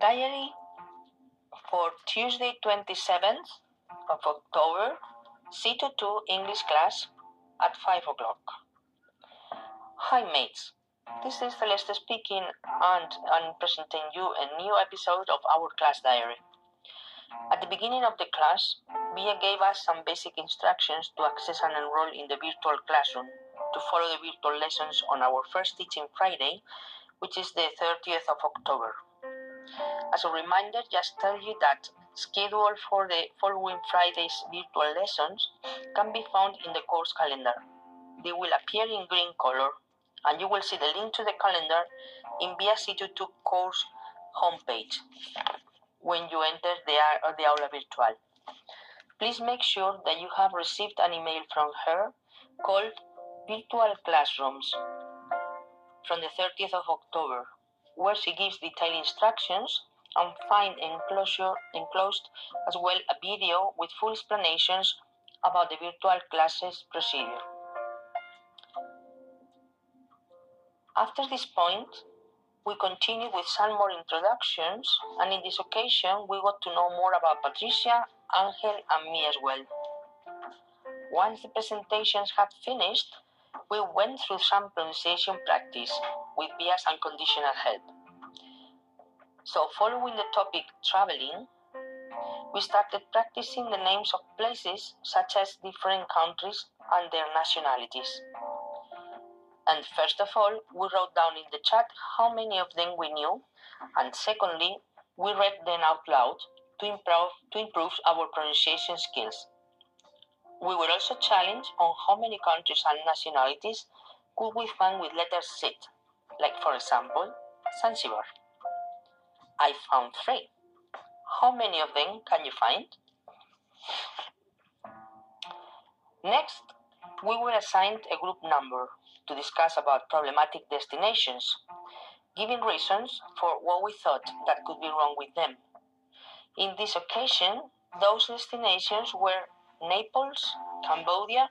Diary for Tuesday 27th of October, C22 English class at 5 o'clock. Hi mates, this is Celeste speaking and I'm presenting you a new episode of our class diary. At the beginning of the class, Mia gave us some basic instructions to access and enroll in the virtual classroom to follow the virtual lessons on our first teaching Friday, which is the 30th of October. As a reminder, just tell you that schedule for the following Friday's virtual lessons can be found in the course calendar. They will appear in green color, and you will see the link to the calendar in Via C22 course homepage when you enter the, uh, the Aula Virtual. Please make sure that you have received an email from her called Virtual Classrooms from the 30th of October where she gives detailed instructions and find enclosure, enclosed as well a video with full explanations about the virtual classes procedure. After this point, we continue with some more introductions, and in this occasion, we got to know more about Patricia, Angel, and me as well. Once the presentations had finished, we went through some pronunciation practice with Bia's unconditional help. So, following the topic traveling, we started practicing the names of places such as different countries and their nationalities. And first of all, we wrote down in the chat how many of them we knew, and secondly, we read them out loud to improve, to improve our pronunciation skills. We were also challenged on how many countries and nationalities could we find with letter Z, like for example, Zanzibar. I found three. How many of them can you find? Next, we were assigned a group number to discuss about problematic destinations, giving reasons for what we thought that could be wrong with them. In this occasion, those destinations were Naples, Cambodia,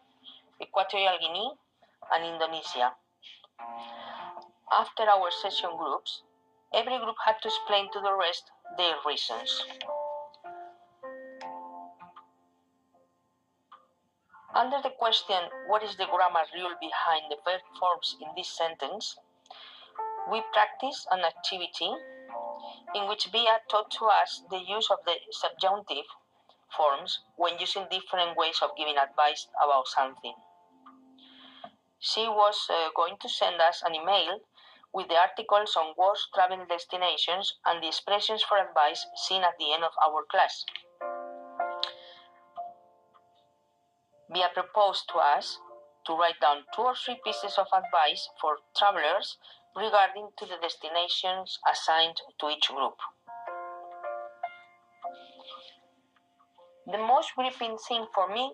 Equatorial Guinea, and Indonesia. After our session groups, every group had to explain to the rest their reasons. Under the question, what is the grammar rule behind the verb forms in this sentence, we practice an activity in which Bia taught to us the use of the subjunctive forms when using different ways of giving advice about something. She was uh, going to send us an email with the articles on worst travel destinations and the expressions for advice seen at the end of our class. Bia proposed to us to write down two or three pieces of advice for travelers regarding to the destinations assigned to each group. The most gripping thing for me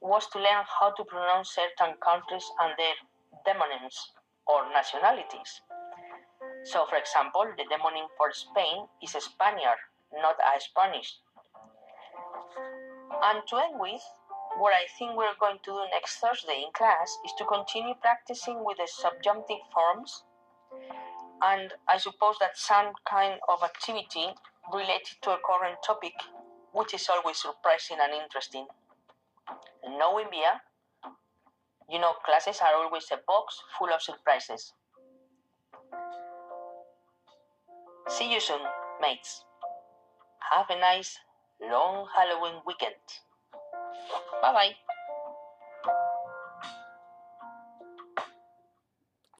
was to learn how to pronounce certain countries and their demonyms or nationalities. So, for example, the demonym for Spain is a Spaniard, not a Spanish. And to end with, what I think we're going to do next Thursday in class is to continue practicing with the subjunctive forms, and I suppose that some kind of activity related to a current topic which is always surprising and interesting. Knowing Bia, you know, classes are always a box full of surprises. See you soon, mates. Have a nice long Halloween weekend. Bye bye.